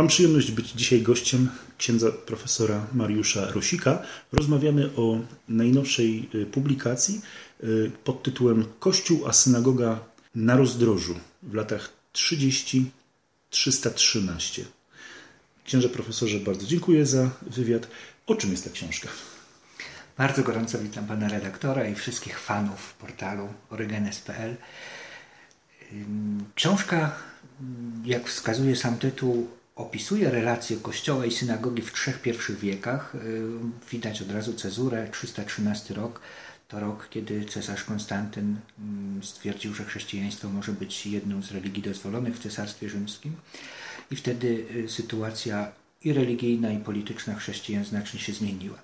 Mam przyjemność być dzisiaj gościem księdza profesora Mariusza Rosika. Rozmawiamy o najnowszej y, publikacji y, pod tytułem Kościół a synagoga na rozdrożu w latach 30-313. Księże profesorze, bardzo dziękuję za wywiad. O czym jest ta książka? Bardzo gorąco witam pana redaktora i wszystkich fanów portalu Orygenes.pl. Książka, jak wskazuje sam tytuł, opisuje relacje kościoła i synagogi w trzech pierwszych wiekach. Widać od razu cezurę, 313 rok. To rok, kiedy cesarz Konstantyn stwierdził, że chrześcijaństwo może być jedną z religii dozwolonych w Cesarstwie Rzymskim. I wtedy sytuacja i religijna, i polityczna chrześcijan znacznie się zmieniła.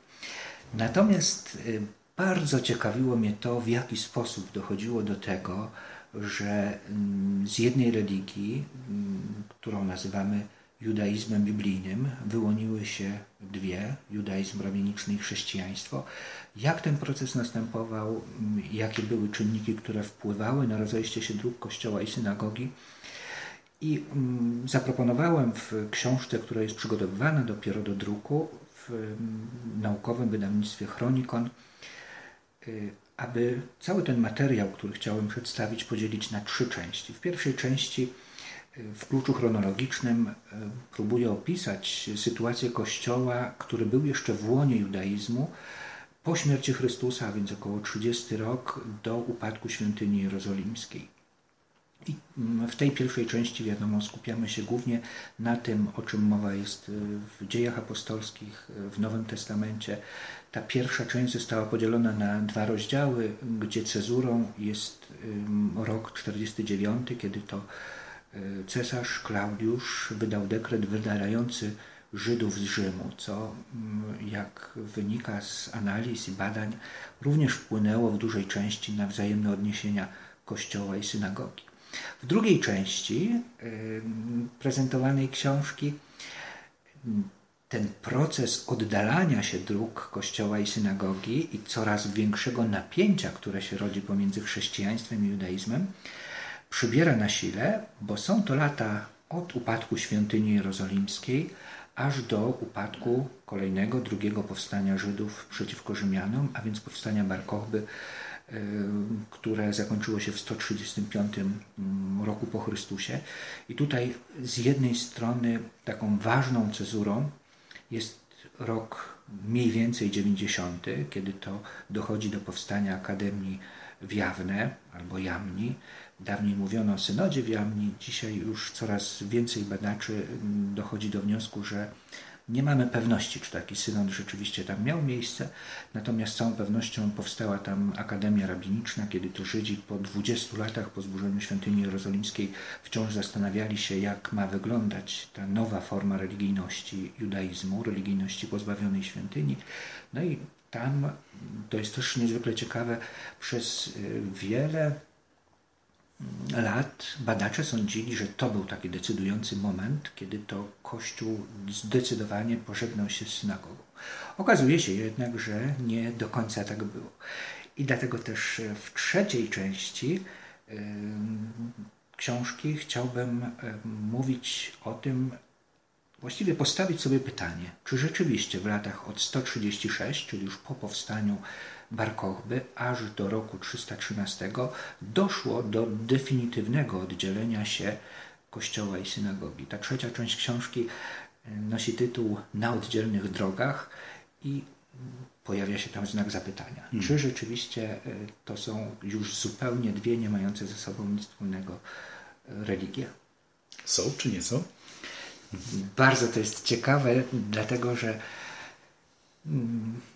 Natomiast bardzo ciekawiło mnie to, w jaki sposób dochodziło do tego, że mm, z jednej religii, mm, którą nazywamy judaizmem biblijnym, wyłoniły się dwie, judaizm rabiniczny i chrześcijaństwo. Jak ten proces następował, mm, jakie były czynniki, które wpływały na rozejście się dróg kościoła i synagogi. I zaproponowałem w książce, która jest przygotowywana dopiero do druku, w naukowym wydawnictwie Chronikon, y, aby cały ten materiał, który chciałem przedstawić, podzielić na trzy części. W pierwszej części w kluczu chronologicznym y, próbuję opisać sytuację Kościoła, który był jeszcze w łonie judaizmu po śmierci Chrystusa, a więc około 30 rok, do upadku świątyni jerozolimskiej. I mm, w tej pierwszej części, wiadomo, skupiamy się głównie na tym, o czym mowa jest w dziejach apostolskich, w Nowym Testamencie, ta pierwsza część została podzielona na dwa rozdziały, gdzie cezurą jest rok 49, kiedy to cesarz Klaudiusz wydał dekret wydalający Żydów z Rzymu, co jak wynika z analiz i badań również wpłynęło w dużej części na wzajemne odniesienia kościoła i synagogi. W drugiej części prezentowanej książki ten proces oddalania się dróg kościoła i synagogi i coraz większego napięcia, które się rodzi pomiędzy chrześcijaństwem i judaizmem, przybiera na sile, bo są to lata od upadku świątyni jerozolimskiej aż do upadku kolejnego, drugiego powstania Żydów przeciwko Rzymianom, a więc powstania Bar Kochby, y, które zakończyło się w 135 mm, roku po Chrystusie. I tutaj z jednej strony taką ważną cezurą jest rok mniej więcej 90., kiedy to dochodzi do powstania Akademii w Jawne albo Jamni. Dawniej mówiono o synodzie w Jamni, dzisiaj już coraz więcej badaczy dochodzi do wniosku, że nie mamy pewności, czy taki synod rzeczywiście tam miał miejsce, natomiast z całą pewnością powstała tam Akademia Rabiniczna, kiedy to Żydzi po 20 latach po zburzeniu świątyni jerozolimskiej wciąż zastanawiali się, jak ma wyglądać ta nowa forma religijności judaizmu, religijności pozbawionej świątyni. No i tam, to jest też niezwykle ciekawe, przez y, wiele lat badacze sądzili, że to był taki decydujący moment, kiedy to Kościół zdecydowanie pożegnał się z synagogą. Okazuje się jednak, że nie do końca tak było. I dlatego też w trzeciej części książki chciałbym mówić o tym, właściwie postawić sobie pytanie, czy rzeczywiście w latach od 136, czyli już po powstaniu Bar Kochby, aż do roku 313 doszło do definitywnego oddzielenia się kościoła i synagogi. Ta trzecia część książki e, nosi tytuł Na oddzielnych drogach i pojawia się tam znak zapytania. Hmm. Czy rzeczywiście e, to są już zupełnie dwie nie mające ze sobą nic wspólnego e, religie? Są czy nie są? Bardzo to jest ciekawe, dlatego że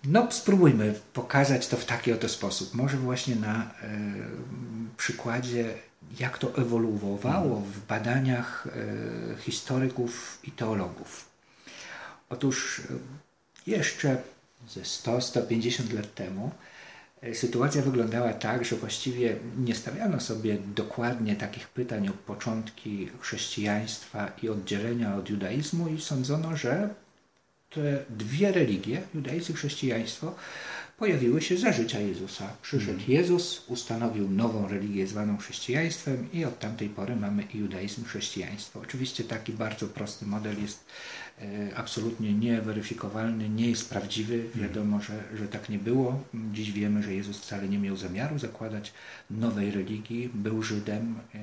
no, spróbujmy pokazać to w taki oto sposób. Może właśnie na e, przykładzie, jak to ewoluowało w badaniach e, historyków i teologów. Otóż e, jeszcze ze 100-150 lat temu sytuacja wyglądała tak, że właściwie nie stawiano sobie dokładnie takich pytań o początki chrześcijaństwa i oddzielenia od judaizmu i sądzono, że te dwie religie, judaizm i chrześcijaństwo, pojawiły się za życia Jezusa. Przyszedł Mhm. Jezus, ustanowił nową religię zwaną chrześcijaństwem i od tamtej pory mamy judaizm, chrześcijaństwo. Oczywiście taki bardzo prosty model jest e, absolutnie nieweryfikowalny, nie jest prawdziwy. Mhm. Wiadomo, że, że tak nie było. Dziś wiemy, że Jezus wcale nie miał zamiaru zakładać nowej religii. Był Żydem e,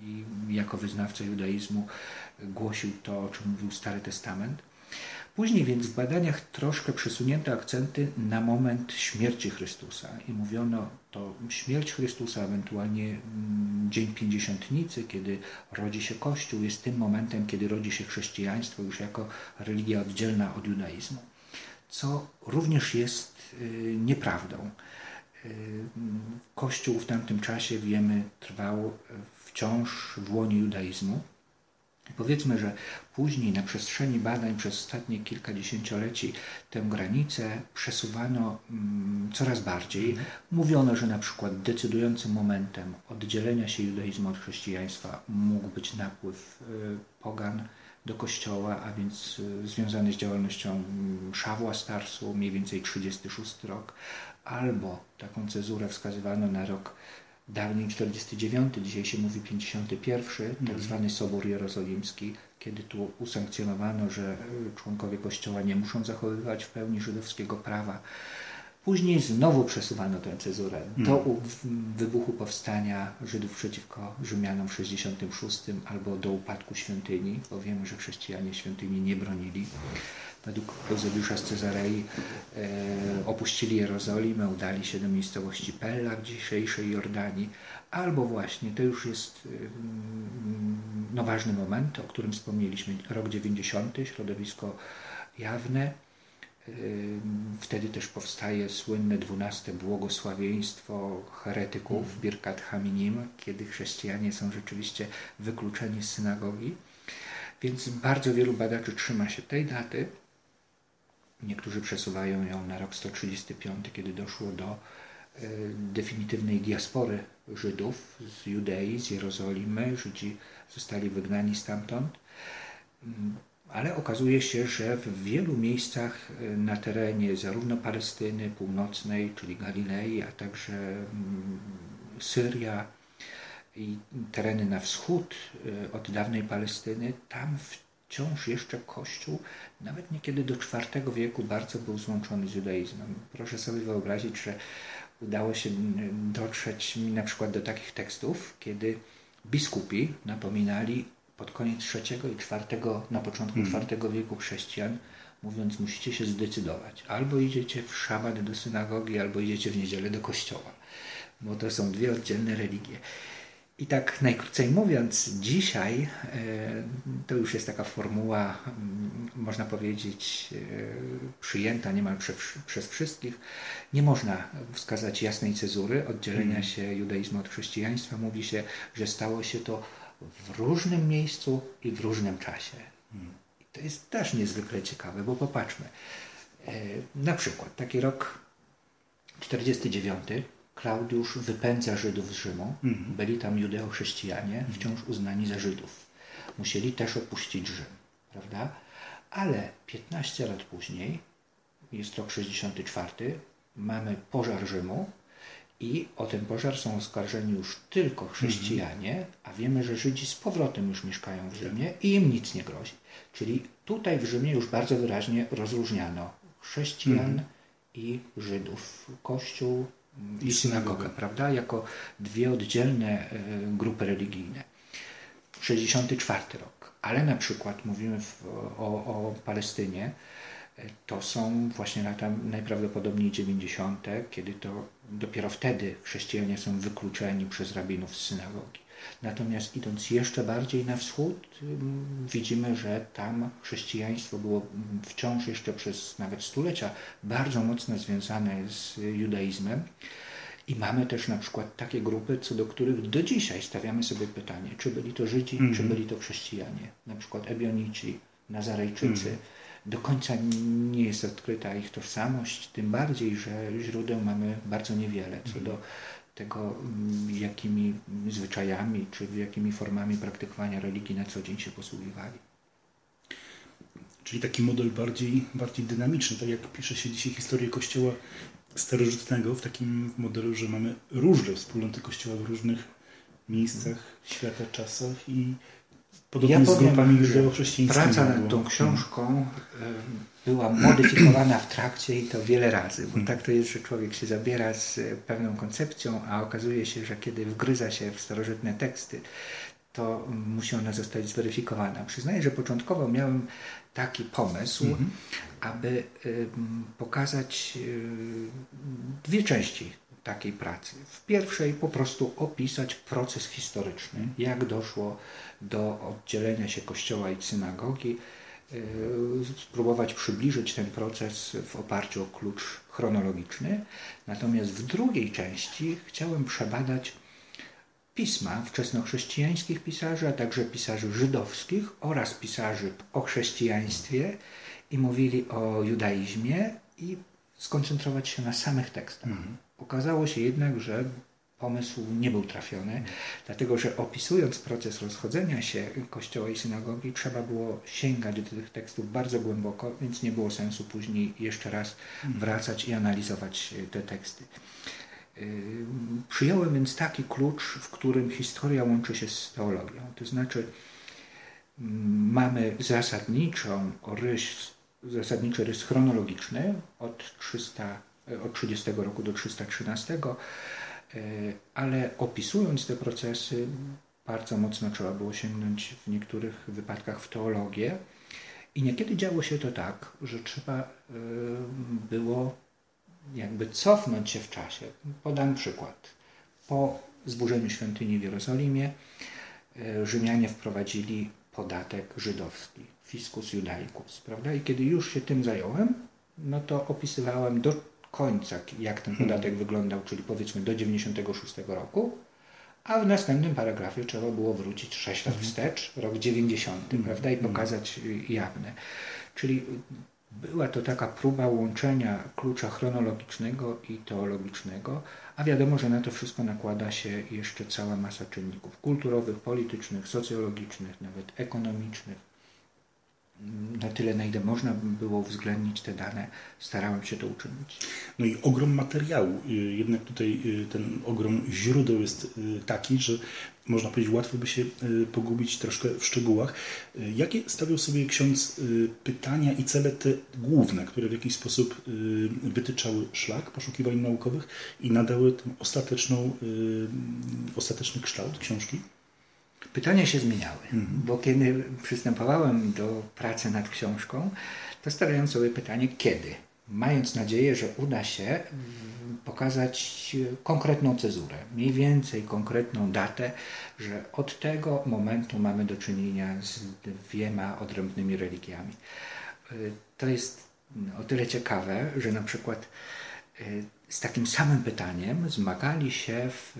i jako wyznawca judaizmu głosił to, o czym mówił Stary Testament. Później więc w badaniach troszkę przesunięto akcenty na moment śmierci Chrystusa i mówiono to śmierć Chrystusa, ewentualnie mm, Dzień Pięćdziesiątnicy, kiedy rodzi się Kościół, jest tym momentem, kiedy rodzi się chrześcijaństwo już jako religia oddzielna od judaizmu, co również jest y, nieprawdą. Y, Kościół w tamtym czasie, wiemy, trwał wciąż w łonie judaizmu. Powiedzmy, że później na przestrzeni badań przez ostatnie kilkadziesięcioleci tę granicę przesuwano mm, coraz bardziej. Mówiono, że na przykład decydującym momentem oddzielenia się judaizmu od chrześcijaństwa mógł być napływ y, pogan do kościoła, a więc y, związany z działalnością mm, Szawła Starsu, mniej więcej 36 rok, albo taką cezurę wskazywano na rok dawniej 49, dzisiaj się mówi 51, tak zwany Sobór Jerozolimski, kiedy tu usankcjonowano, że y, członkowie Kościoła nie muszą zachowywać w pełni żydowskiego prawa. Później znowu przesuwano tę cezurę do w- wybuchu powstania Żydów przeciwko Rzymianom w 66 albo do upadku świątyni, bo wiemy, że chrześcijanie świątyni nie bronili. Według Eusebiusza z Cezarei e, opuścili Jerozolimę, udali się do miejscowości Pella w dzisiejszej Jordanii, albo właśnie, to już jest mm, no, ważny moment, o którym wspomnieliśmy, rok 90, środowisko jawne, Ym, Wtedy też powstaje słynne dwunaste błogosławieństwo heretyków, Birkat Haminim, kiedy chrześcijanie są rzeczywiście wykluczeni z synagogi. Więc bardzo wielu badaczy trzyma się tej daty. Niektórzy przesuwają ją na rok 135, kiedy doszło do y, definitywnej diaspory Żydów z Judei, z Jerozolimy. Żydzi zostali wygnani stamtąd. Mm, ale okazuje się, że w wielu miejscach y, na terenie zarówno Palestyny Północnej, czyli Galilei, a także mm, Syria i tereny na wschód y, od dawnej Palestyny, tam wciąż jeszcze Kościół, nawet niekiedy do IV wieku, bardzo był złączony z judaizmem. Proszę sobie wyobrazić, że udało się mm, dotrzeć mi na przykład do takich tekstów, kiedy biskupi napominali pod koniec III i IV, na początku IV wieku chrześcijan, mówiąc, musicie się zdecydować. Albo idziecie w szabat do synagogi, albo idziecie w niedzielę do kościoła, bo to są dwie oddzielne religie. I tak najkrócej mówiąc, dzisiaj e, to już jest taka formuła, mm, można powiedzieć, e, przyjęta niemal prze, przez wszystkich. Nie można wskazać jasnej cezury oddzielenia się judaizmu od chrześcijaństwa. Mówi się, że stało się to w różnym miejscu i w różnym czasie. I to jest też niezwykle ciekawe, bo popatrzmy. E, na przykład taki rok 49. Klaudiusz wypędza Żydów z Rzymu. Byli tam judeo-chrześcijanie, wciąż uznani za Żydów. Musieli też opuścić Rzym, prawda? Ale 15 lat później, jest rok 64, mamy pożar Rzymu i o ten pożar są oskarżeni już tylko chrześcijanie, a wiemy, że Żydzi z powrotem już mieszkają w Rzymie i im nic nie grozi. Czyli tutaj w Rzymie już bardzo wyraźnie rozróżniano chrześcijan i Żydów. Kościół i, synagogę. prawda? Jako dwie oddzielne e, grupy religijne. 64 rok. Ale na przykład mówimy w, o, o Palestynie, e, to są właśnie lata najprawdopodobniej 90., kiedy to dopiero wtedy chrześcijanie są wykluczeni przez rabinów z synagogi. Natomiast idąc jeszcze bardziej na wschód, ym, widzimy, że tam chrześcijaństwo było mm, wciąż jeszcze przez nawet stulecia bardzo mocno związane z judaizmem. I mamy też na przykład takie grupy, co do których do dzisiaj stawiamy sobie pytanie, czy byli to Żydzi, czy byli to chrześcijanie. Na przykład Ebionici, Nazarejczycy. Do końca nie jest odkryta ich tożsamość, tym bardziej, że źródeł mamy bardzo niewiele co do tego, mm, jakimi zwyczajami, czy jakimi formami praktykowania religii na co dzień się posługiwali. Czyli taki model bardziej, bardziej dynamiczny. Tak jak pisze się dzisiaj historię Kościoła, starożytnego w takim modelu, że mamy różne wspólnoty kościoła w różnych miejscach świata, czasach i podobnie ja z grupami judeochrześcijańskimi. Praca nad tą książką była modyfikowana w trakcie i to wiele razy, bo tak to jest, że człowiek się zabiera z pewną koncepcją, a okazuje się, że kiedy wgryza się w starożytne teksty, to musi ona zostać zweryfikowana. Przyznaję, że początkowo miałem taki pomysł, mhm. aby y, pokazać y, dwie części takiej pracy. W pierwszej po prostu opisać proces historyczny, jak doszło do oddzielenia się kościoła i synagogi, y, spróbować przybliżyć ten proces w oparciu o klucz chronologiczny. Natomiast w drugiej części chciałem przebadać pisma wczesnochrześcijańskich pisarzy, a także pisarzy żydowskich oraz pisarzy o chrześcijaństwie i mówili o judaizmie i skoncentrować się na samych tekstach. Mhm. Okazało się jednak, że pomysł nie był trafiony, dlatego że opisując proces rozchodzenia się kościoła i synagogi, trzeba było sięgać do tych tekstów bardzo głęboko, więc nie było sensu później jeszcze raz wracać i analizować te teksty. Przyjąłem więc taki klucz, w którym historia łączy się z teologią. To znaczy, mamy zasadniczą rys, zasadniczy rys chronologiczny od, 300, od 30 roku do 313, ale opisując te procesy, bardzo mocno trzeba było sięgnąć w niektórych wypadkach w teologię. I niekiedy działo się to tak, że trzeba było jakby cofnąć się w czasie. Podam przykład. Po zburzeniu świątyni w Jerozolimie e, Rzymianie wprowadzili podatek żydowski, fiscus judaicus, prawda? I kiedy już się tym zająłem, no to opisywałem do końca, jak ten hmm. podatek wyglądał, czyli powiedzmy do 96 roku, a w następnym paragrafie trzeba było wrócić 6 lat hmm. wstecz, rok 90, hmm. prawda? I pokazać jawne. Czyli była to taka próba łączenia klucza chronologicznego i teologicznego, a wiadomo, że na to wszystko nakłada się jeszcze cała masa czynników kulturowych, politycznych, socjologicznych, nawet ekonomicznych na tyle, na ile można było uwzględnić te dane, starałem się to uczynić. No i ogrom materiału. Y, jednak tutaj y, ten ogrom źródeł jest y, taki, że można powiedzieć, łatwo by się pogubić troszkę w szczegółach. Jakie stawiał sobie ksiądz pytania i cele te główne, które w jakiś sposób wytyczały szlak poszukiwań naukowych i nadały ten ostateczną, ostateczny kształt książki? Pytania się zmieniały, mhm. bo kiedy przystępowałem do pracy nad książką, to stawiałem sobie pytanie, kiedy? Mając nadzieję, że uda się mm, pokazać konkretną cezurę, mniej więcej konkretną datę, że od tego momentu mamy do czynienia z dwiema odrębnymi religiami. Y, to jest o tyle ciekawe, że na przykład y, z takim samym pytaniem zmagali się w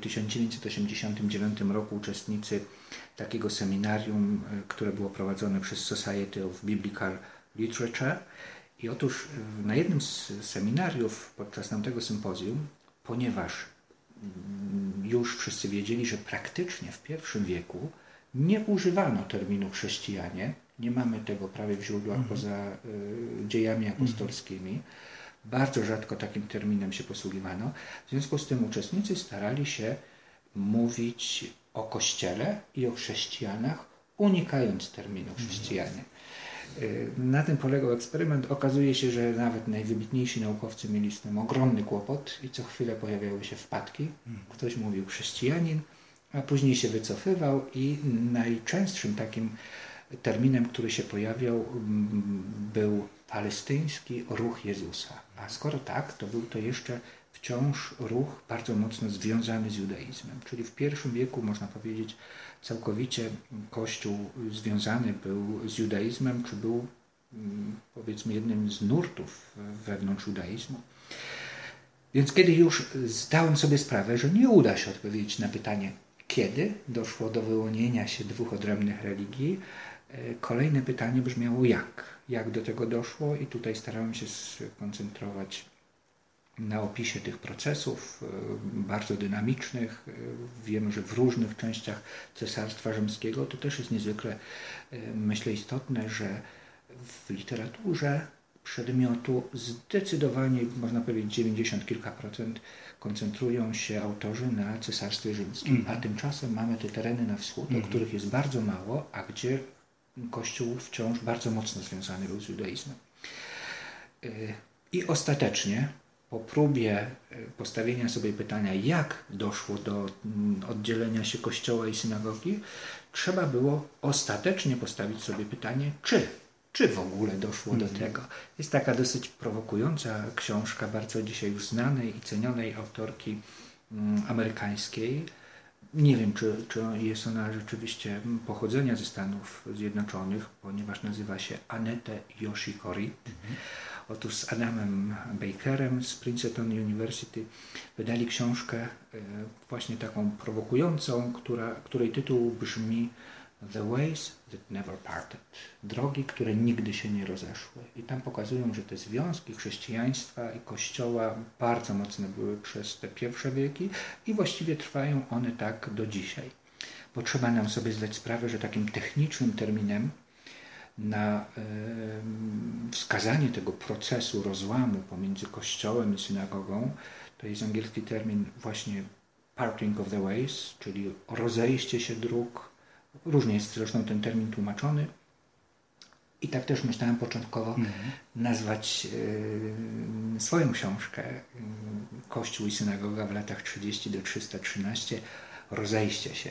1989 e, roku uczestnicy takiego seminarium, e, które było prowadzone przez Society of Biblical Literature. I otóż e, na jednym z seminariów podczas tamtego sympozjum, ponieważ mm, już wszyscy wiedzieli, że praktycznie w I wieku nie używano terminu chrześcijanie, nie mamy tego prawie w źródłach mhm. poza y, dziejami apostolskimi, bardzo rzadko takim terminem się posługiwano. W związku z tym uczestnicy starali się mówić o Kościele i o chrześcijanach, unikając terminu chrześcijanie. Y, na tym polegał eksperyment. Okazuje się, że nawet najwybitniejsi naukowcy mieli z tym ogromny kłopot i co chwilę pojawiały się wpadki. Ktoś mówił chrześcijanin, a później się wycofywał i najczęstszym takim terminem, który się pojawiał, był palestyński ruch Jezusa. A skoro tak, to był to jeszcze wciąż ruch bardzo mocno związany z judaizmem. Czyli w I wieku, można powiedzieć, całkowicie Kościół związany był z judaizmem, czy był mm, powiedzmy jednym z nurtów wewnątrz judaizmu. Więc kiedy już zdałem sobie sprawę, że nie uda się odpowiedzieć na pytanie, kiedy doszło do wyłonienia się dwóch odrębnych religii, e, kolejne pytanie brzmiało jak jak do tego doszło i tutaj starałem się skoncentrować na opisie tych procesów e, bardzo dynamicznych. E, wiemy, że w różnych częściach Cesarstwa Rzymskiego to też jest niezwykle, e, myślę, istotne, że w literaturze przedmiotu zdecydowanie, można powiedzieć 90 kilka procent, koncentrują się autorzy na Cesarstwie Rzymskim, mm. a tymczasem mamy te tereny na wschód, mm. o których jest bardzo mało, a gdzie Kościół wciąż bardzo mocno związany był z judaizmem. I ostatecznie, po próbie y, postawienia sobie pytania, jak doszło do mm, oddzielenia się Kościoła i synagogi, trzeba było ostatecznie postawić sobie pytanie, czy czy w ogóle doszło do mhm. tego. Jest taka dosyć prowokująca książka bardzo dzisiaj już znanej i cenionej autorki mm, amerykańskiej. Nie wiem, czy, czy jest ona rzeczywiście pochodzenia ze Stanów Zjednoczonych, ponieważ nazywa się Anette Yoshikori. Mhm. Otóż z Adamem Bakerem z Princeton University wydali książkę e, właśnie taką prowokującą, która, której tytuł brzmi The Ways That Never Parted. Drogi, które nigdy się nie rozeszły. I tam pokazują, że te związki chrześcijaństwa i Kościoła bardzo mocne były przez te pierwsze wieki i właściwie trwają one tak do dzisiaj. Bo trzeba nam sobie zdać sprawę, że takim technicznym terminem na wskazanie tego procesu rozłamu pomiędzy Kościołem i synagogą to jest angielski termin właśnie parting of the ways, czyli rozejście się dróg, Różnie jest zresztą ten termin tłumaczony. I tak też myślałem początkowo mm -hmm. nazwać y, swoją książkę y, Kościół i synagoga w latach 30 do 313 rozejście się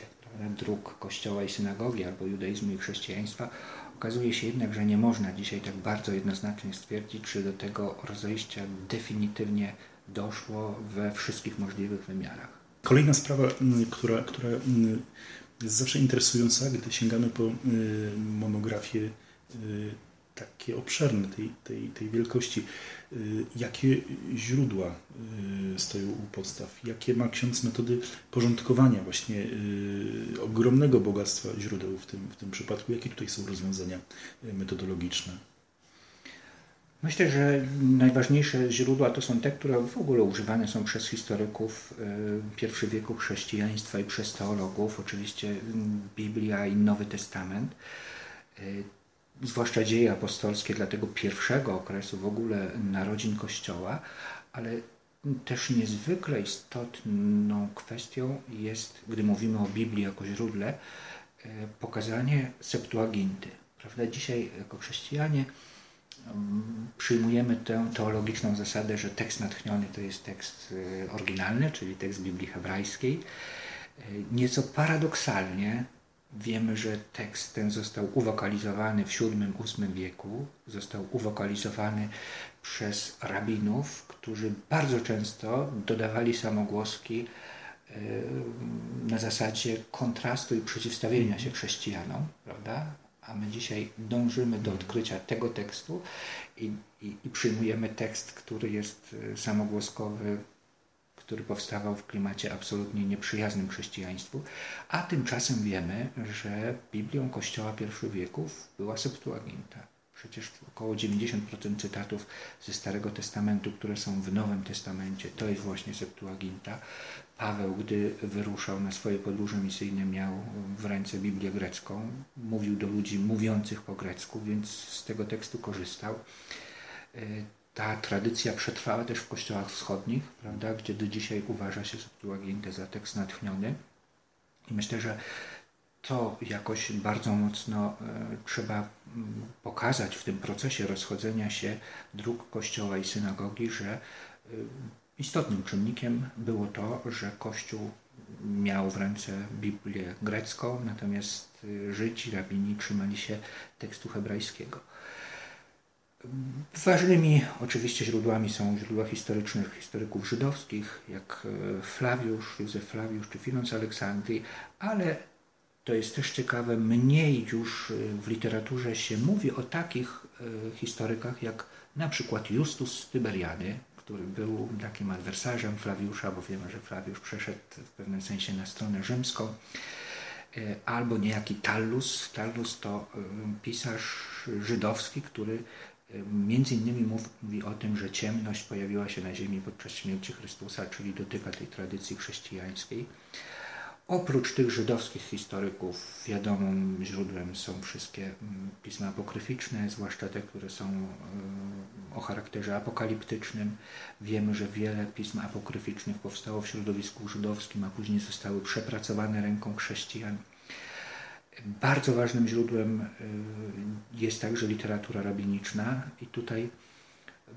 dróg Kościoła i synagogi albo judaizmu i chrześcijaństwa. Okazuje się jednak, że nie można dzisiaj tak bardzo jednoznacznie stwierdzić, czy do tego rozejścia definitywnie doszło we wszystkich możliwych wymiarach. Kolejna sprawa, która, która jest zawsze interesująca, gdy sięgamy po y, monografie y, takie obszerne tej, tej, tej wielkości. Y, jakie źródła stoją u podstaw? Jakie ma ksiądz metody porządkowania właśnie ogromnego bogactwa źródeł w tym, w tym przypadku? Jakie tutaj są rozwiązania metodologiczne? Myślę, że najważniejsze źródła to są te, które w ogóle używane są przez historyków pierwszych wieku chrześcijaństwa i przez teologów, oczywiście Biblia i Nowy Testament, zwłaszcza dzieje apostolskie dla tego pierwszego okresu w ogóle narodzin Kościoła, ale też niezwykle istotną kwestią jest, gdy mówimy o Biblii jako źródle, pokazanie Septuaginty. Prawda? Dzisiaj jako chrześcijanie przyjmujemy tę teologiczną zasadę, że tekst natchniony to jest tekst y, oryginalny, czyli tekst Biblii hebrajskiej. Y, nieco paradoksalnie wiemy, że tekst ten został uwokalizowany w VII-VIII wieku, został uwokalizowany przez rabinów, którzy bardzo często dodawali samogłoski y, na zasadzie kontrastu i przeciwstawienia się chrześcijanom, prawda? A my dzisiaj dążymy do odkrycia tego tekstu i, i, i przyjmujemy tekst, który jest y, samogłoskowy, który powstawał w klimacie absolutnie nieprzyjaznym chrześcijaństwu, a tymczasem wiemy, że Biblią Kościoła I wieków była Septuaginta. Przecież około 90% cytatów ze Starego Testamentu, które są w Nowym Testamencie, to jest właśnie Septuaginta. Paweł, gdy wyruszał na swoje podróże misyjne, miał w ręce Biblię grecką, mówił do ludzi mówiących po grecku, więc z tego tekstu korzystał. E, ta tradycja przetrwała też w kościołach wschodnich, prawda, gdzie do dzisiaj uważa się Septuagintę za tekst natchniony. I myślę, że to jakoś bardzo mocno e, trzeba pokazać w tym procesie rozchodzenia się dróg kościoła i synagogi, że e, Istotnym czynnikiem było to, że Kościół miał w ręce Biblię grecką, natomiast y, Żydzi, rabini trzymali się tekstu hebrajskiego. Ważnymi oczywiście źródłami są źródła historyczne historyków żydowskich, jak y, Flawiusz, Józef Flawiusz czy Filon z Aleksandrii, ale to jest też ciekawe, mniej już y, w literaturze się mówi o takich historykach jak na przykład Justus z Tyberiady, który był takim adwersarzem Flawiusza, bo wiemy, że Flawiusz przeszedł w pewnym sensie na stronę rzymską, e, albo niejaki Tallus. Tallus to e, pisarz żydowski, który e, między innymi mówi o tym, że ciemność pojawiła się na ziemi podczas śmierci Chrystusa, czyli dotyka tej tradycji chrześcijańskiej. Oprócz tych żydowskich historyków, wiadomym źródłem są wszystkie mm, pisma apokryficzne, zwłaszcza te, które są e, o charakterze apokaliptycznym. Wiemy, że wiele pism apokryficznych powstało w środowisku żydowskim, a później zostały przepracowane ręką chrześcijan. Bardzo ważnym źródłem e, jest także literatura rabiniczna i tutaj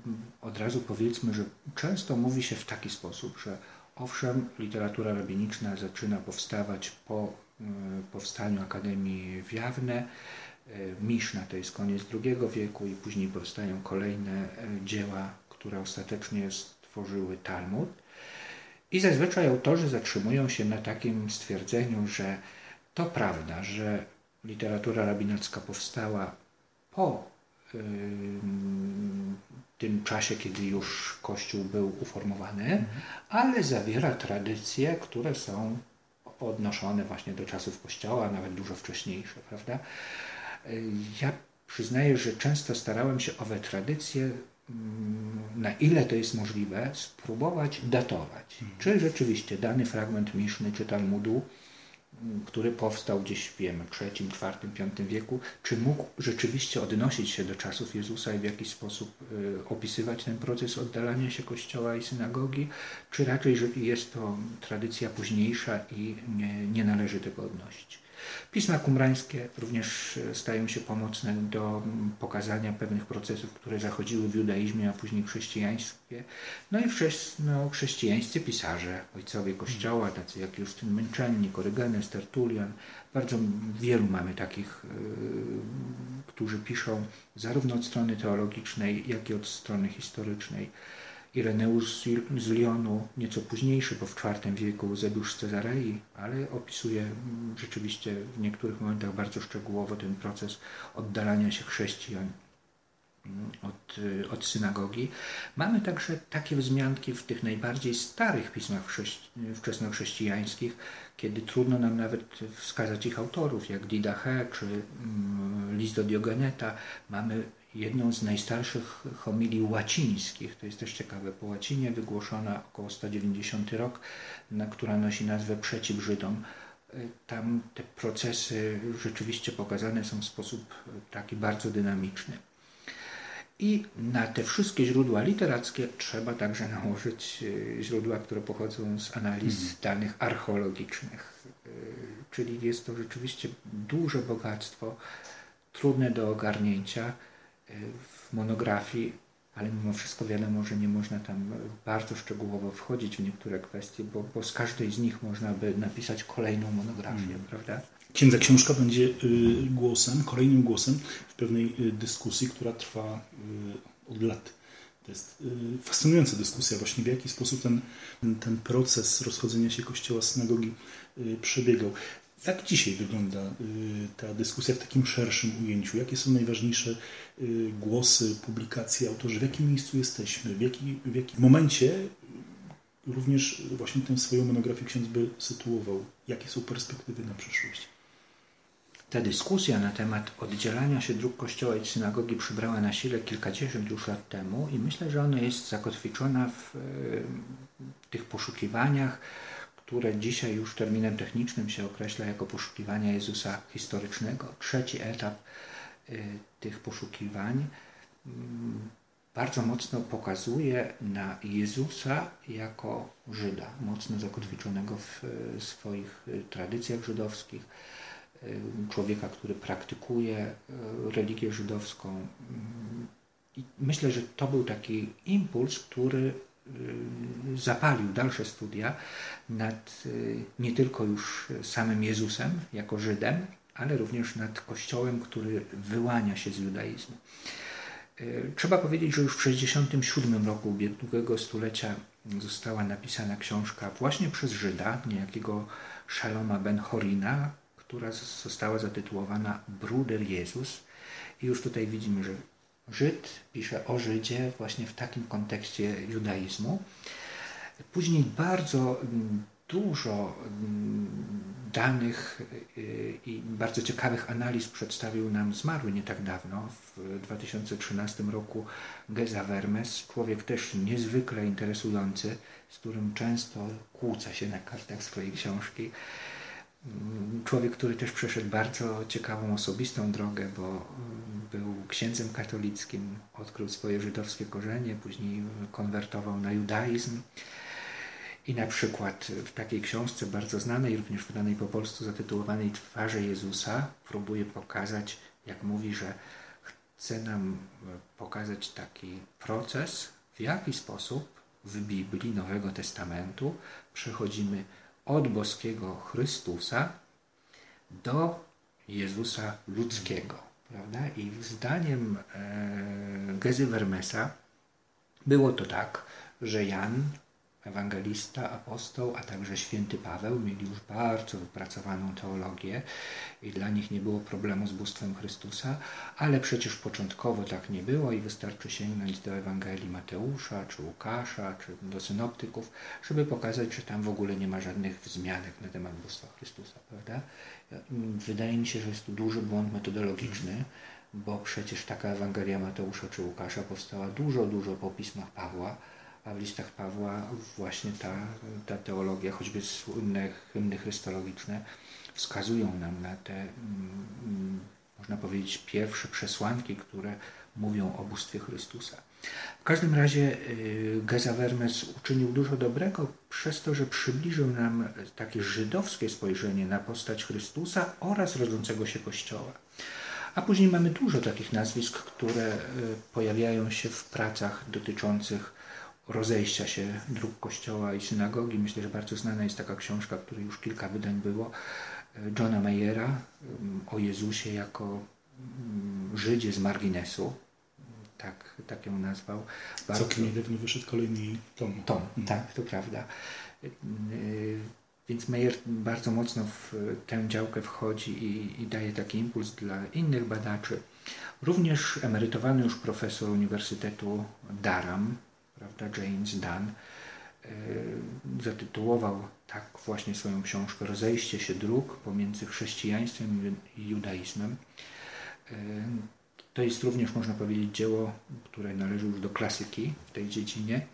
mm, od razu powiedzmy, że często mówi się w taki sposób, że Owszem, literatura rabiniczna zaczyna powstawać po e, powstaniu Akademii w Jawne. E, Miszna to jest koniec II wieku i później powstają kolejne e, dzieła, które ostatecznie stworzyły Talmud. I zazwyczaj autorzy zatrzymują się na takim stwierdzeniu, że to prawda, że literatura rabinacka powstała po tym czasie, kiedy już Kościół był uformowany, mhm. ale zawiera tradycje, które są odnoszone właśnie do czasów Kościoła, nawet dużo wcześniejsze, prawda? Ja przyznaję, że często starałem się owe tradycje, mm, na ile to jest możliwe, spróbować datować. Mhm. Czy rzeczywiście dany fragment Miszny czy Talmudu który powstał gdzieś, wiemy, w III, IV, V wieku, czy mógł rzeczywiście odnosić się do czasów Jezusa i w jakiś sposób y, opisywać ten proces oddalania się kościoła i synagogi, czy raczej jest to tradycja późniejsza i nie, nie należy tego odnosić. Pisma kumrańskie również e, stają się pomocne do pokazania pewnych procesów, które zachodziły w judaizmie, a później w chrześcijaństwie. No i wczesno chrześcijańscy pisarze, ojcowie Kościoła, tacy jak Justyn Męczennik, Orygenes, Tertulian. Bardzo wielu mamy takich, yy, którzy piszą zarówno od strony teologicznej, jak i od strony historycznej. Ireneusz z Lyonu, nieco późniejszy, bo w IV wieku Eusebiusz z Cezarei, ale opisuje mm, rzeczywiście w niektórych momentach bardzo szczegółowo ten proces oddalania się chrześcijan mm, od, y, od synagogi. Mamy także takie wzmianki w tych najbardziej starych pismach wczesnochrześcijańskich, kiedy trudno nam nawet wskazać ich autorów, jak Didache czy mm, list do Diogeneta. Mamy jedną z najstarszych homilii łacińskich. To jest też ciekawe, po łacinie wygłoszona około 190 rok, na, która nosi nazwę Przeciw Żydom. Tam te procesy rzeczywiście pokazane są w sposób taki bardzo dynamiczny. I na te wszystkie źródła literackie trzeba także nałożyć e, źródła, które pochodzą z analiz mhm. danych archeologicznych. Czyli jest to rzeczywiście duże bogactwo, trudne do ogarnięcia w monografii, ale mimo wszystko wiadomo, że nie można tam bardzo szczegółowo wchodzić w niektóre kwestie, bo, bo z każdej z nich można by napisać kolejną monografię, hmm. prawda? Księdza książka będzie y, głosem, kolejnym głosem w pewnej y, dyskusji, która trwa y, od lat. To jest fascynująca dyskusja właśnie, w jaki sposób ten, ten proces rozchodzenia się kościoła synagogi przebiegał. Jak dzisiaj wygląda y, ta dyskusja w takim szerszym ujęciu? Jakie są najważniejsze y, głosy, publikacje, autorzy? W jakim miejscu jesteśmy? W, jaki, w jakim momencie również właśnie tę swoją monografię ksiądz by sytuował? Jakie są perspektywy na przyszłość? Ta dyskusja na temat oddzielania się dróg kościoła i synagogi przybrała na sile kilkadziesiąt już lat temu i myślę, że ona jest zakotwiczona w tych poszukiwaniach, które dzisiaj już terminem technicznym się określa jako poszukiwania Jezusa historycznego. Trzeci etap y, tych poszukiwań mm, bardzo mocno pokazuje na Jezusa jako Żyda, mocno zakotwiczonego w y, swoich y, tradycjach żydowskich, człowieka, który praktykuje religię żydowską. Mm, I myślę, że to był taki impuls, który zapalił dalsze studia nad y, nie tylko już samym Jezusem jako Żydem, ale również nad Kościołem, który wyłania się z judaizmu. Y, trzeba powiedzieć, że już w 1967 roku ubiegłego stulecia została napisana książka właśnie przez Żyda, niejakiego Shaloma ben Horina, która została zatytułowana Bruder Jezus. I już tutaj widzimy, że Żyd pisze o Żydzie właśnie w takim kontekście judaizmu. Później bardzo mm, dużo mm, danych y, i bardzo ciekawych analiz przedstawił nam zmarły nie tak dawno, w 2013 roku Geza Vermes, człowiek też niezwykle interesujący, z którym często kłócę się na kartach swojej książki. Mm, człowiek, który też przeszedł bardzo ciekawą osobistą drogę, bo był księdzem katolickim, odkrył swoje żydowskie korzenie, później konwertował na judaizm. I na przykład w takiej książce bardzo znanej, również wydanej po polsku, zatytułowanej Twarze Jezusa, próbuje pokazać, jak mówi, że chce nam pokazać taki proces, w jaki sposób w Biblii Nowego Testamentu przechodzimy od boskiego Chrystusa do Jezusa ludzkiego. Prawda? I zdaniem e, Gezy Vermesa było to tak, że Jan ewangelista, apostoł, a także święty Paweł mieli już bardzo wypracowaną teologię i dla nich nie było problemu z bóstwem Chrystusa, ale przecież początkowo tak nie było i wystarczy sięgnąć do Ewangelii Mateusza, czy Łukasza, czy do synoptyków, żeby pokazać, że tam w ogóle nie ma żadnych wzmianek na temat bóstwa Chrystusa, prawda? Wydaje mi się, że jest tu duży błąd metodologiczny, bo przecież taka Ewangelia Mateusza czy Łukasza powstała dużo, dużo po pismach Pawła, a w listach Pawła właśnie ta, ta teologia, choćby słynne hymny chrystologiczne, wskazują nam na te, mm, można powiedzieć, pierwsze przesłanki, które mówią o bóstwie Chrystusa. W każdym razie y, Geza Vermes uczynił dużo dobrego przez to, że przybliżył nam takie żydowskie spojrzenie na postać Chrystusa oraz rodzącego się Kościoła. A później mamy dużo takich nazwisk, które y, pojawiają się w pracach dotyczących rozejścia się dróg kościoła i synagogi. Myślę, że bardzo znana jest taka książka, której już kilka wydań było, Johna Mayera mm, o Jezusie jako mm, Żydzie z marginesu. Tak, tak ją nazwał. Bardzo... Całkiem niedawno wyszedł kolejny tom. Tom, mhm. tak, to prawda. Więc Meyer bardzo mocno w tę działkę wchodzi i, i daje taki impuls dla innych badaczy. Również emerytowany już profesor Uniwersytetu Durham prawda, James Dunn, e, zatytułował tak właśnie swoją książkę Rozejście się dróg pomiędzy chrześcijaństwem i judaizmem. E, to jest również, można powiedzieć, dzieło, które należy już do klasyki w tej dziedzinie.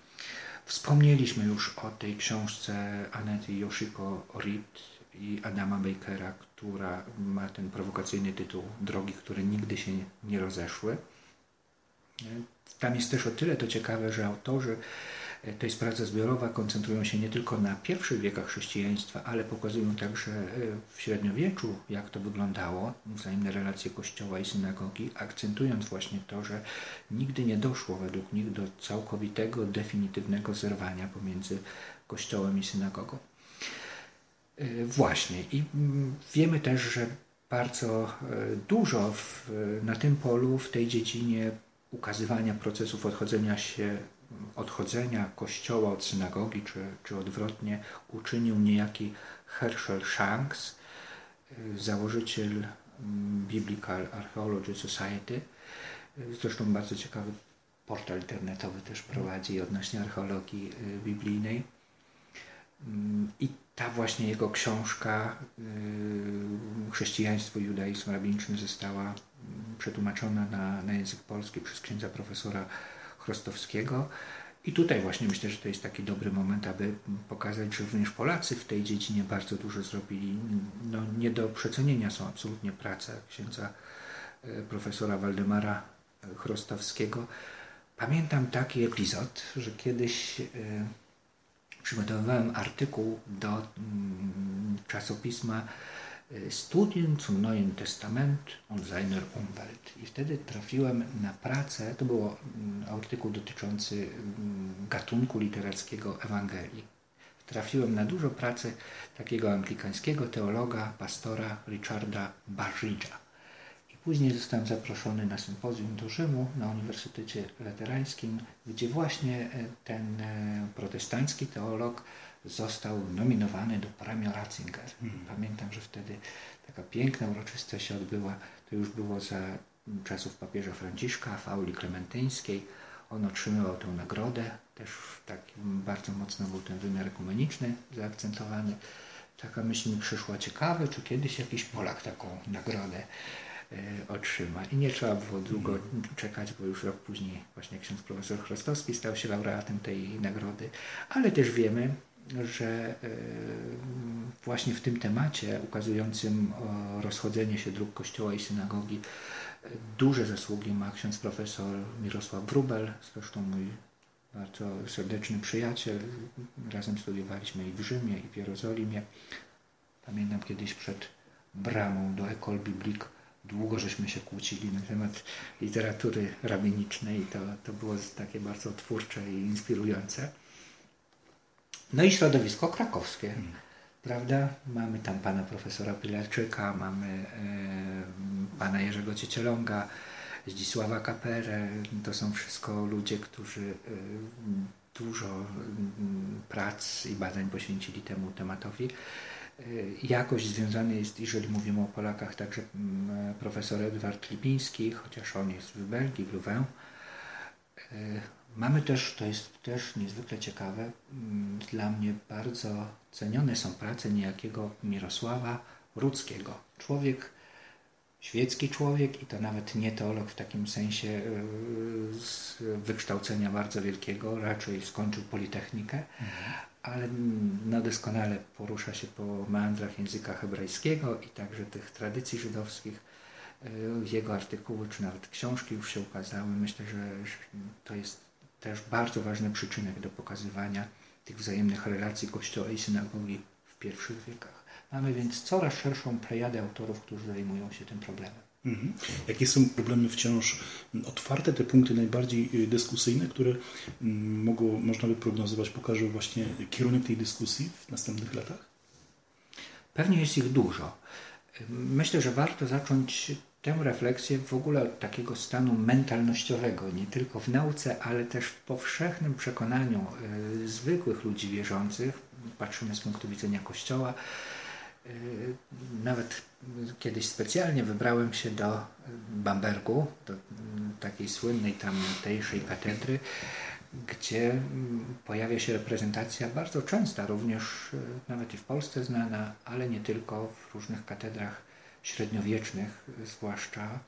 Wspomnieliśmy już o tej książce Anety Yoshiko Reed i Adama Bakera, która ma ten prowokacyjny tytuł Drogi, które nigdy się nie rozeszły. Tam jest też o tyle to ciekawe, że autorzy e, to jest praca zbiorowa, koncentrują się nie tylko na pierwszych wiekach chrześcijaństwa, ale pokazują także e, w średniowieczu, jak to wyglądało, wzajemne relacje kościoła i synagogi, akcentując właśnie to, że nigdy nie doszło według nich do całkowitego, definitywnego zerwania pomiędzy kościołem i synagogą. E, właśnie. I mm, wiemy też, że bardzo dużo w, na tym polu, w tej dziedzinie ukazywania procesów odchodzenia się, odchodzenia kościoła od synagogi, czy, czy odwrotnie, uczynił niejaki Herschel Shanks, y, założyciel mm, Biblical Archaeology Society. Y, zresztą bardzo ciekawy portal internetowy też prowadzi odnośnie archeologii y, biblijnej. Mm, I ta właśnie jego książka Chrześcijaństwo i judaizm rabiniczny została przetłumaczona na, na język polski przez księdza profesora Chrostowskiego. I tutaj właśnie myślę, że to jest taki dobry moment, aby pokazać, że również Polacy w tej dziedzinie bardzo dużo zrobili. No, nie do przecenienia są absolutnie prace księdza e, profesora Waldemara Chrostowskiego. Pamiętam taki epizod, że kiedyś e, przygotowywałem artykuł do mm, czasopisma Studien zum Neuen Testament und seiner Umwelt. I wtedy trafiłem na pracę, to był mm, artykuł dotyczący mm, gatunku literackiego Ewangelii. Trafiłem na dużo pracy takiego anglikańskiego teologa, pastora Richarda Barridge'a. I później zostałem zaproszony na sympozjum do Rzymu na Uniwersytecie Laterańskim, gdzie właśnie e, ten e, protestancki teolog został nominowany do premii Ratzinger. Hmm. Pamiętam, że wtedy taka piękna uroczystość się odbyła. To już było za czasów papieża Franciszka, Fauli Klementyńskiej. On otrzymywał tę nagrodę. Też bardzo mocno był ten wymiar ekumeniczny zaakcentowany. Taka myśl mi przyszła ciekawe, czy kiedyś jakiś Polak taką nagrodę e, otrzyma. I nie trzeba było długo hmm. czekać, bo już rok później właśnie ksiądz profesor Chrostowski stał się laureatem tej nagrody. Ale też wiemy, że e, właśnie w tym temacie ukazującym rozchodzenie się dróg kościoła i synagogi duże zasługi ma ksiądz profesor Mirosław Wrubel, zresztą mój bardzo serdeczny przyjaciel. Razem studiowaliśmy i w Rzymie, i w Jerozolimie. Pamiętam kiedyś przed bramą do Ecole Biblique długo żeśmy się kłócili na temat literatury rabinicznej to, to było takie bardzo twórcze i inspirujące. No i środowisko krakowskie. Hmm. Prawda? Mamy tam pana profesora Pilarczyka, mamy e, pana Jerzego Ciecielonga, Zdzisława Kaperę. To są wszystko ludzie, którzy e, dużo mm, prac i badań poświęcili temu tematowi. E, jakość związany jest, jeżeli mówimy o Polakach, także mm, profesor Edward Lipiński, chociaż on jest w Belgii, w Louvain. Mamy też, to jest też niezwykle ciekawe, mm, dla mnie bardzo cenione są prace niejakiego Mirosława Rudzkiego. Człowiek, świecki człowiek i to nawet nie teolog w takim sensie e, z wykształcenia bardzo wielkiego, raczej skończył Politechnikę, mhm. ale no doskonale porusza się po meandrach języka hebrajskiego i także tych tradycji żydowskich. E, jego artykuły czy nawet książki już się ukazały. Myślę, że to jest też bardzo ważny przyczynek do pokazywania tych wzajemnych relacji Kościoła i synagogi w pierwszych wiekach. Mamy więc coraz szerszą plejadę autorów, którzy zajmują się tym problemem. Mhm. Jakie są problemy wciąż otwarte, te punkty najbardziej y, dyskusyjne, które mm, mogą, można by prognozować, pokażą właśnie kierunek tej dyskusji w następnych latach? Pewnie jest ich dużo. Myślę, że warto zacząć tę refleksję w ogóle od takiego stanu mentalnościowego, nie tylko w nauce, ale też w powszechnym przekonaniu y, zwykłych ludzi wierzących. Patrzymy z punktu widzenia Kościoła. Y, nawet kiedyś specjalnie wybrałem się do Bambergu, do takiej słynnej tamtejszej katedry, gdzie mm, pojawia się reprezentacja bardzo częsta, również y, nawet i w Polsce znana, ale nie tylko w różnych katedrach średniowiecznych zwłaszcza,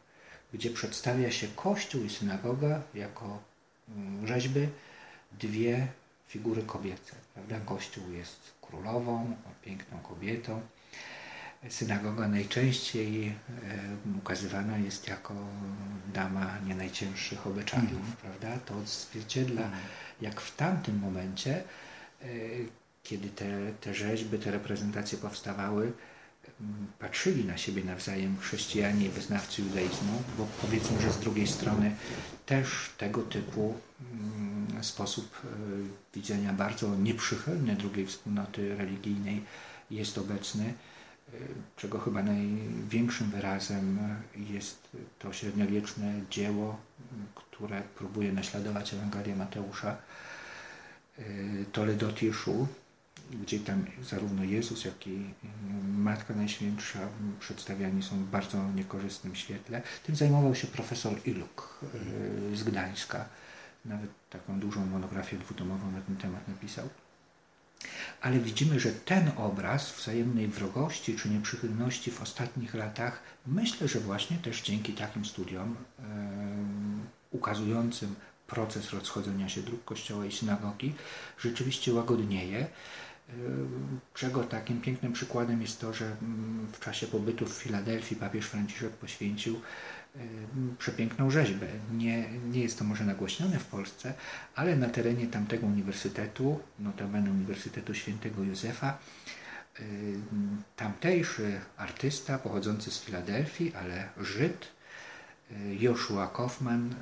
gdzie przedstawia się kościół i synagoga jako mm, rzeźby dwie figury kobiece. Prawda? Kościół jest królową, piękną kobietą. Synagoga najczęściej e, ukazywana jest jako dama nie najcięższych obyczajów, mm. prawda? To odzwierciedla, mm. jak w tamtym momencie, e, kiedy te, te rzeźby, te reprezentacje powstawały, patrzyli na siebie nawzajem chrześcijanie i wyznawcy judaizmu, bo powiedzmy, że z drugiej strony też tego typu mm, sposób e, widzenia bardzo nieprzychylny drugiej wspólnoty religijnej jest obecny, e, czego chyba największym wyrazem jest to średniowieczne dzieło, które próbuje naśladować Ewangelię Mateusza, Toledo Tirszu, gdzie tam zarówno Jezus, jak i mm, Matka Najświętsza przedstawiani są w bardzo niekorzystnym świetle. Tym zajmował się profesor Iluk y, z Gdańska. Nawet taką dużą monografię dwutomową na ten temat napisał. Ale widzimy, że ten obraz wzajemnej wrogości czy nieprzychylności w ostatnich latach, myślę, że właśnie też dzięki takim studiom ukazującym proces rozchodzenia się dróg kościoła i synagogi, rzeczywiście łagodnieje. Czego takim pięknym przykładem jest to, że mm, w czasie pobytu w Filadelfii papież Franciszek poświęcił przepiękną rzeźbę. Nie, nie jest to może nagłośnione w Polsce, ale na terenie tamtego uniwersytetu, notabene Uniwersytetu Świętego Józefa, tamtejszy artysta pochodzący z Filadelfii, ale Żyd, y, Joshua Kaufman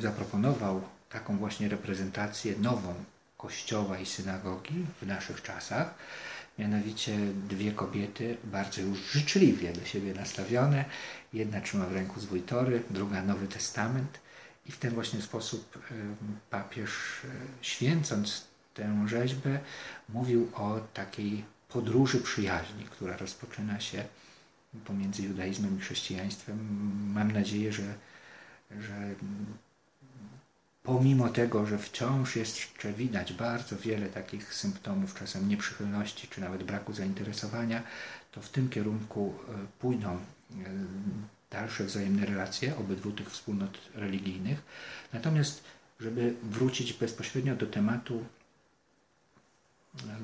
zaproponował taką właśnie reprezentację nową kościoła i synagogi w naszych czasach. Mianowicie dwie kobiety bardzo już życzliwie do siebie nastawione. Jedna trzyma w ręku zwój tory, druga Nowy Testament. I w ten właśnie sposób papież, e, święcąc tę rzeźbę, mówił o takiej podróży przyjaźni, która rozpoczyna się pomiędzy judaizmem i chrześcijaństwem. Mam nadzieję, że, że pomimo tego, że wciąż jeszcze widać bardzo wiele takich symptomów, czasem nieprzychylności, czy nawet braku zainteresowania, to w tym kierunku e, pójdą e, dalsze wzajemne relacje obydwu tych wspólnot religijnych. Natomiast, żeby wrócić bezpośrednio do tematu, e,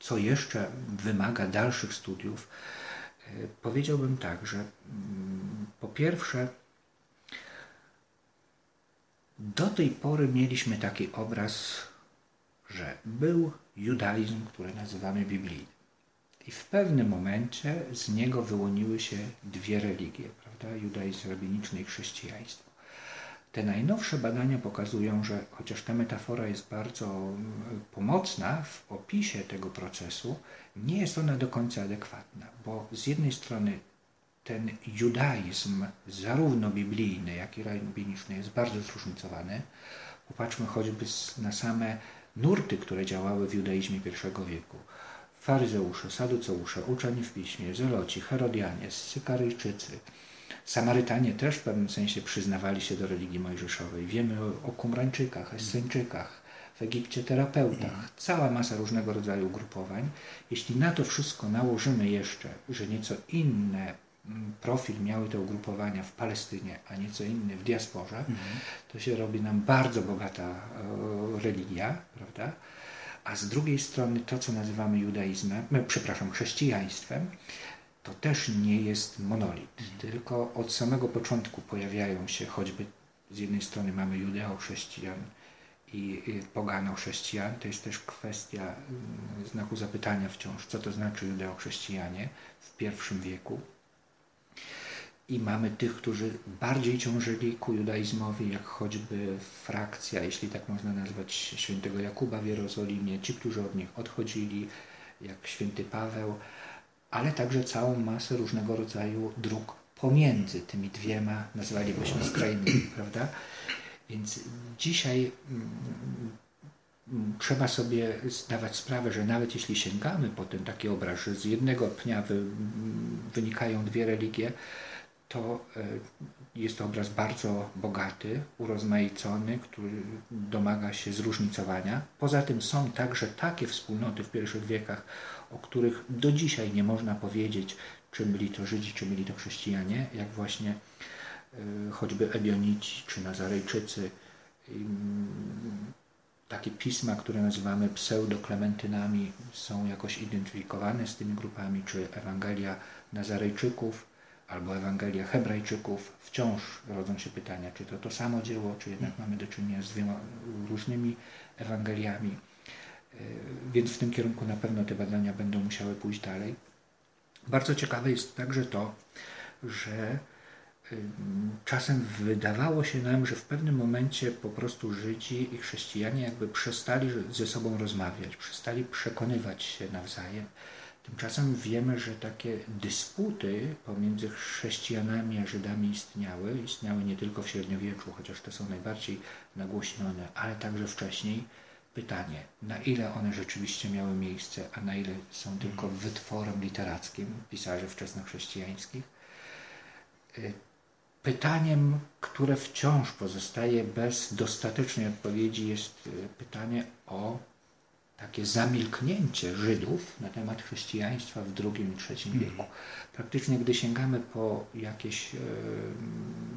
co jeszcze wymaga dalszych studiów, powiedziałbym tak, że mm, po pierwsze, do tej pory mieliśmy taki obraz, że był judaizm, który nazywamy biblijnym. I w pewnym momencie z niego wyłoniły się dwie religie, prawda? judaizm rabiniczny i chrześcijaństwo. Te najnowsze badania pokazują, że chociaż ta metafora jest bardzo mm, pomocna w opisie tego procesu, nie jest ona do końca adekwatna, bo z jednej strony ten judaizm, zarówno biblijny, jak i rabiniczny, jest bardzo zróżnicowany. Popatrzmy choćby na same nurty, które działały w judaizmie I wieku. Faryzeusze, Saduceusze, uczeni w piśmie, Zeloci, Herodianie, Sykaryjczycy. Samarytanie też w pewnym sensie przyznawali się do religii mojżeszowej. Wiemy o, Kumrańczykach, Esseńczykach, w Egipcie terapeutach, cała masa różnego rodzaju ugrupowań. Jeśli na to wszystko nałożymy jeszcze, że nieco inne mm, profil miały te ugrupowania w Palestynie, a nieco inny w diasporze, mhm. to się robi nam bardzo bogata e, religia, prawda? A z drugiej strony to, co nazywamy judaizmem, e, przepraszam, chrześcijaństwem, to też nie jest monolit, mhm. tylko od samego początku pojawiają się choćby z jednej strony mamy judeo-chrześcijan, i pogano-chrześcijan. To jest też kwestia mm, znaku zapytania wciąż, co to znaczy judeo-chrześcijanie w pierwszym wieku. I mamy tych, którzy bardziej ciążyli ku judaizmowi, jak choćby frakcja, jeśli tak można nazwać, świętego Jakuba w Jerozolimie, ci, którzy od nich odchodzili, jak święty Paweł, ale także całą masę różnego rodzaju dróg pomiędzy tymi dwiema, nazwalibyśmy skrajnymi, prawda? Więc dzisiaj mm, trzeba sobie zdawać sprawę, że nawet jeśli sięgamy po ten taki obraz, że z jednego pnia mm, wynikają dwie religie, to e, jest to obraz bardzo bogaty, urozmaicony, który domaga się zróżnicowania. Poza tym są także takie wspólnoty w pierwszych wiekach, o których do dzisiaj nie można powiedzieć, czy byli to Żydzi, czy byli to chrześcijanie, jak właśnie choćby Ebionici czy Nazarejczycy, takie pisma, które nazywamy pseudoklementynami, są jakoś identyfikowane z tymi grupami, czy Ewangelia Nazarejczyków albo Ewangelia Hebrajczyków. Wciąż rodzą się pytania, czy to to samo dzieło, czy jednak mamy do czynienia z dwiema różnymi Ewangeliami. Y, więc w tym kierunku na pewno te badania będą musiały pójść dalej. Bardzo ciekawe jest także to, że czasem wydawało się nam, że w pewnym momencie po prostu Żydzi i chrześcijanie jakby przestali ze sobą rozmawiać, przestali przekonywać się nawzajem. Tymczasem wiemy, że takie dysputy pomiędzy chrześcijanami a Żydami istniały. Istniały nie tylko w średniowieczu, chociaż te są najbardziej nagłośnione, ale także wcześniej. Pytanie, na ile one rzeczywiście miały miejsce, a na ile są tylko wytworem literackim pisarzy wczesnochrześcijańskich Pytaniem, które wciąż pozostaje bez dostatecznej odpowiedzi, jest e, pytanie o takie zamilknięcie Żydów na temat chrześcijaństwa w II i III mhm. wieku. Praktycznie, gdy sięgamy po jakiś e,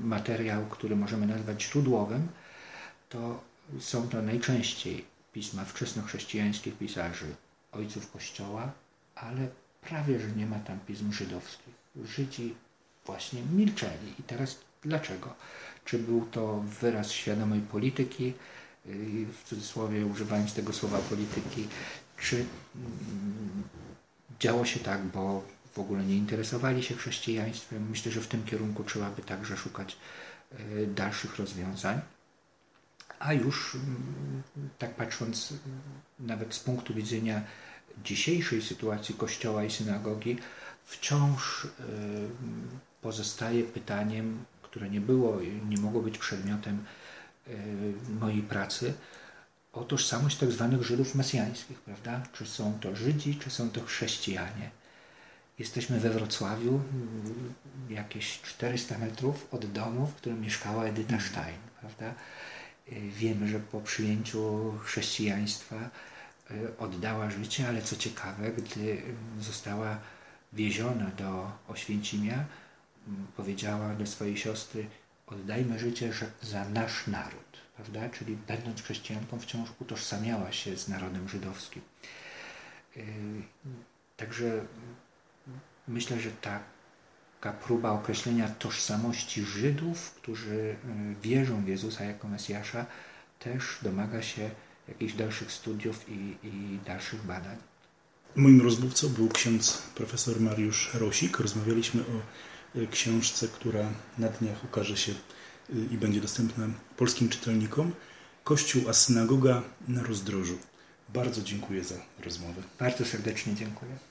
materiał, który możemy nazwać źródłowym, to są to najczęściej pisma wczesnochrześcijańskich pisarzy, ojców Kościoła, ale prawie, że nie ma tam pism żydowskich. Żydzi właśnie milczeli. I teraz dlaczego? Czy był to wyraz świadomej polityki, y, w cudzysłowie używając tego słowa polityki, czy mm, działo się tak, bo w ogóle nie interesowali się chrześcijaństwem? Myślę, że w tym kierunku trzeba by także szukać y, dalszych rozwiązań. A już mm, tak patrząc nawet z punktu widzenia dzisiejszej sytuacji Kościoła i synagogi, wciąż pozostaje pytaniem, które nie było, nie mogło być przedmiotem e, mojej pracy, o tożsamość tak zwanych Żydów mesjańskich, prawda? Czy są to Żydzi, czy są to chrześcijanie. Jesteśmy we Wrocławiu, jakieś 400 metrów od domu, w którym mieszkała Edyta mhm. Stein, prawda? E, wiemy, że po przyjęciu chrześcijaństwa e, oddała życie, ale co ciekawe, gdy została wieziona do Oświęcimia, powiedziała do swojej siostry, oddajmy życie za nasz naród, prawda? Czyli będąc chrześcijanką wciąż utożsamiała się z narodem żydowskim. Także myślę, że taka próba określenia tożsamości Żydów, którzy wierzą w Jezusa jako Mesjasza, też domaga się jakichś dalszych studiów i, i dalszych badań. Moim rozmówcą był ksiądz profesor Mariusz Rosik. Rozmawialiśmy o książce, która na dniach ukaże się e, i będzie dostępna polskim czytelnikom. Kościół a synagoga na rozdrożu. Bardzo dziękuję za rozmowę. Bardzo serdecznie dziękuję.